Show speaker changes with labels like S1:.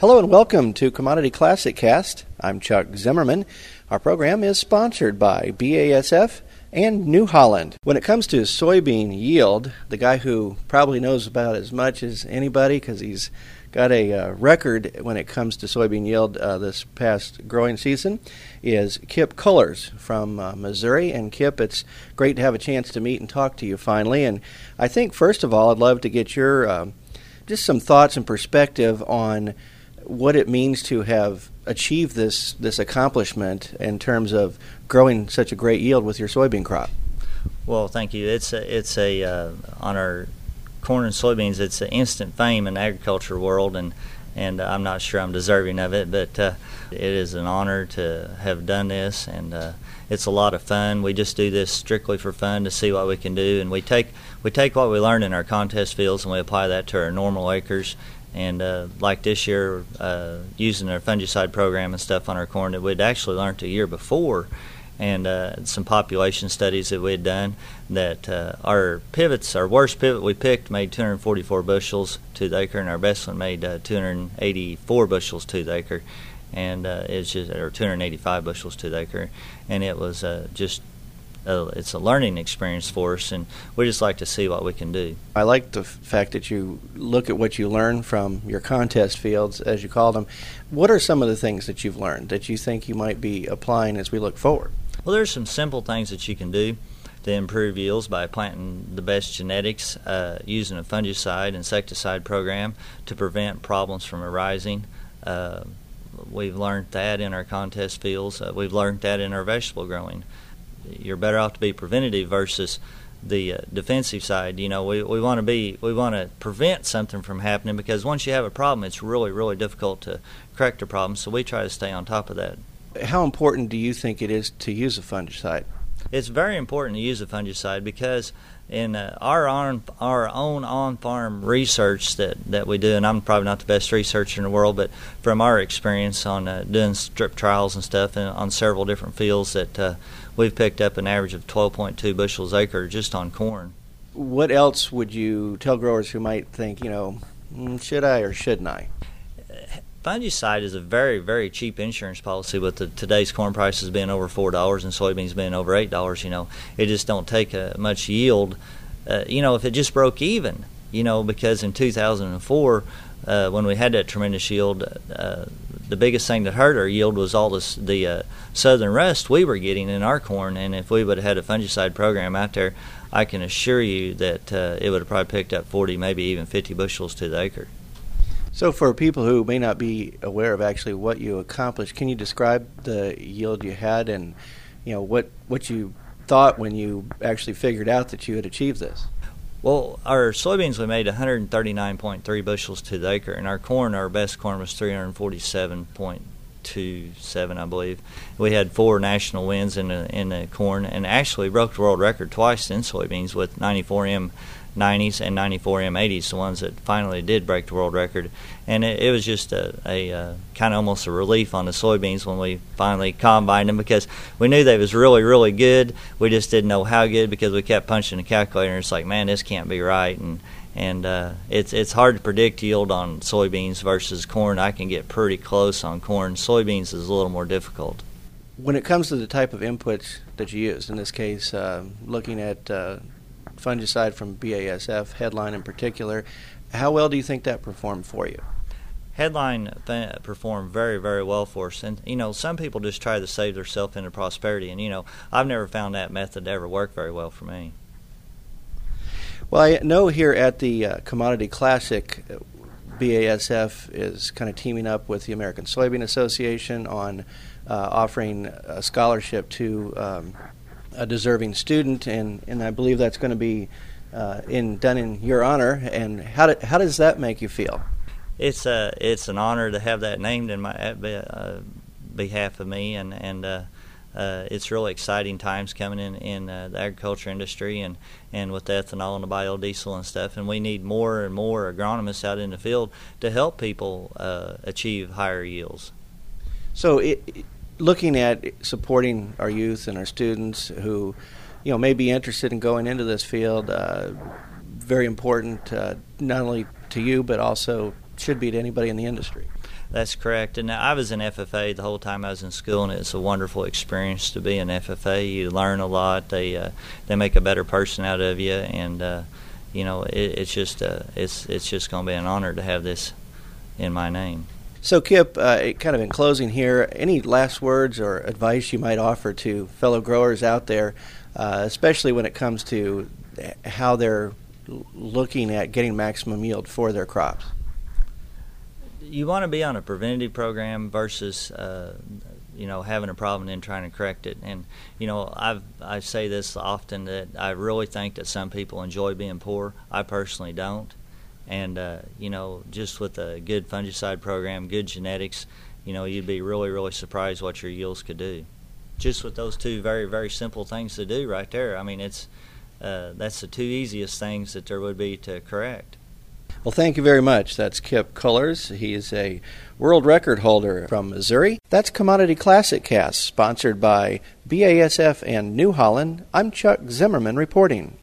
S1: Hello and welcome to Commodity Classic Cast. I'm Chuck Zimmerman. Our program is sponsored by BASF and New Holland. When it comes to soybean yield, the guy who probably knows about as much as anybody because he's got a uh, record when it comes to soybean yield uh, this past growing season is Kip Cullers from uh, Missouri. And Kip, it's great to have a chance to meet and talk to you finally. And I think, first of all, I'd love to get your uh, just some thoughts and perspective on what it means to have achieved this this accomplishment in terms of growing such a great yield with your soybean crop.
S2: Well, thank you. It's a, it's a uh, on our corn and soybeans. It's an instant fame in the agriculture world, and and I'm not sure I'm deserving of it, but uh, it is an honor to have done this, and uh, it's a lot of fun. We just do this strictly for fun to see what we can do, and we take we take what we learn in our contest fields and we apply that to our normal acres, and uh, like this year, uh, using our fungicide program and stuff on our corn that we'd actually learned a year before, and uh, some population studies that we had done that uh, our pivots, our worst pivot we picked made 244 bushels to the acre, and our best one made uh, 284 bushels to the acre, and uh, it's just or 285 bushels to the acre, and it was just uh, it's a learning experience for us, and we just like to see what we can do.
S1: I like the fact that you look at what you learn from your contest fields, as you call them. What are some of the things that you've learned that you think you might be applying as we look forward?
S2: Well, there's some simple things that you can do to improve yields by planting the best genetics, uh, using a fungicide insecticide program to prevent problems from arising. Uh, we've learned that in our contest fields. Uh, we've learned that in our vegetable growing you're better off to be preventative versus the uh, defensive side. You know, we, we want to be we want to prevent something from happening because once you have a problem, it's really really difficult to correct a problem. So we try to stay on top of that.
S1: How important do you think it is to use a fungicide?
S2: It's very important to use a fungicide because in uh, our on, our own on farm research that, that we do, and I'm probably not the best researcher in the world, but from our experience on uh, doing strip trials and stuff and on several different fields, that uh, we've picked up an average of 12.2 bushels acre just on corn.
S1: What else would you tell growers who might think, you know, mm, should I or shouldn't I?
S2: Fungicide is a very, very cheap insurance policy with the, today's corn prices being over four dollars and soybeans being over eight dollars. You know, it just don't take a, much yield. Uh, you know, if it just broke even, you know, because in 2004, uh, when we had that tremendous yield, uh, the biggest thing that hurt our yield was all this the uh, southern rust we were getting in our corn. And if we would have had a fungicide program out there, I can assure you that uh, it would have probably picked up 40, maybe even 50 bushels to the acre.
S1: So, for people who may not be aware of actually what you accomplished, can you describe the yield you had and you know what what you thought when you actually figured out that you had achieved this?
S2: Well, our soybeans we made 139.3 bushels to the acre, and our corn, our best corn, was 347.27, I believe. We had four national wins in the in the corn, and actually broke the world record twice in soybeans with 94M 90s and 94 M80s, the ones that finally did break the world record. And it, it was just a, a, a kind of almost a relief on the soybeans when we finally combined them because we knew they was really, really good. We just didn't know how good because we kept punching the calculator. And it's like, man, this can't be right. And and uh, it's it's hard to predict yield on soybeans versus corn. I can get pretty close on corn. Soybeans is a little more difficult.
S1: When it comes to the type of inputs that you use, in this case, uh, looking at uh, fungicide from BASF, Headline in particular. How well do you think that performed for you?
S2: Headline th- performed very, very well for us. And, you know, some people just try to save themselves into prosperity. And, you know, I've never found that method to ever work very well for me.
S1: Well, I know here at the uh, Commodity Classic, BASF is kind of teaming up with the American Soybean Association on uh, offering a scholarship to um, a deserving student, and, and I believe that's going to be uh, in done in your honor. And how do, how does that make you feel?
S2: It's a uh, it's an honor to have that named in my uh, behalf of me, and and uh, uh, it's really exciting times coming in in uh, the agriculture industry and and with the ethanol and the biodiesel and stuff. And we need more and more agronomists out in the field to help people achieve higher yields.
S1: So it, looking at supporting our youth and our students who, you know, may be interested in going into this field, uh, very important uh, not only to you but also should be to anybody in the industry.
S2: That's correct. And I was in FFA the whole time I was in school, and it's a wonderful experience to be in FFA. You learn a lot. They uh, they make a better person out of you, and uh, you know it, it's just uh, it's it's just going to be an honor to have this in my name.
S1: So, Kip, uh, kind of in closing here, any last words or advice you might offer to fellow growers out there, uh, especially when it comes to how they're looking at getting maximum yield for their crops?
S2: You want to be on a preventative program versus, uh, you know, having a problem and then trying to correct it. And you know, I've I say this often that I really think that some people enjoy being poor. I personally don't. And uh, you know, just with a good fungicide program, good genetics, you know, you'd be really, really surprised what your yields could do. Just with those two very, very simple things to do right there. I mean, it's uh, that's the two easiest things that there would be to correct.
S1: Well, thank you very much. That's Kip Cullers. He is a world record holder from Missouri. That's Commodity Classic Cast, sponsored by BASF and New Holland. I'm Chuck Zimmerman reporting.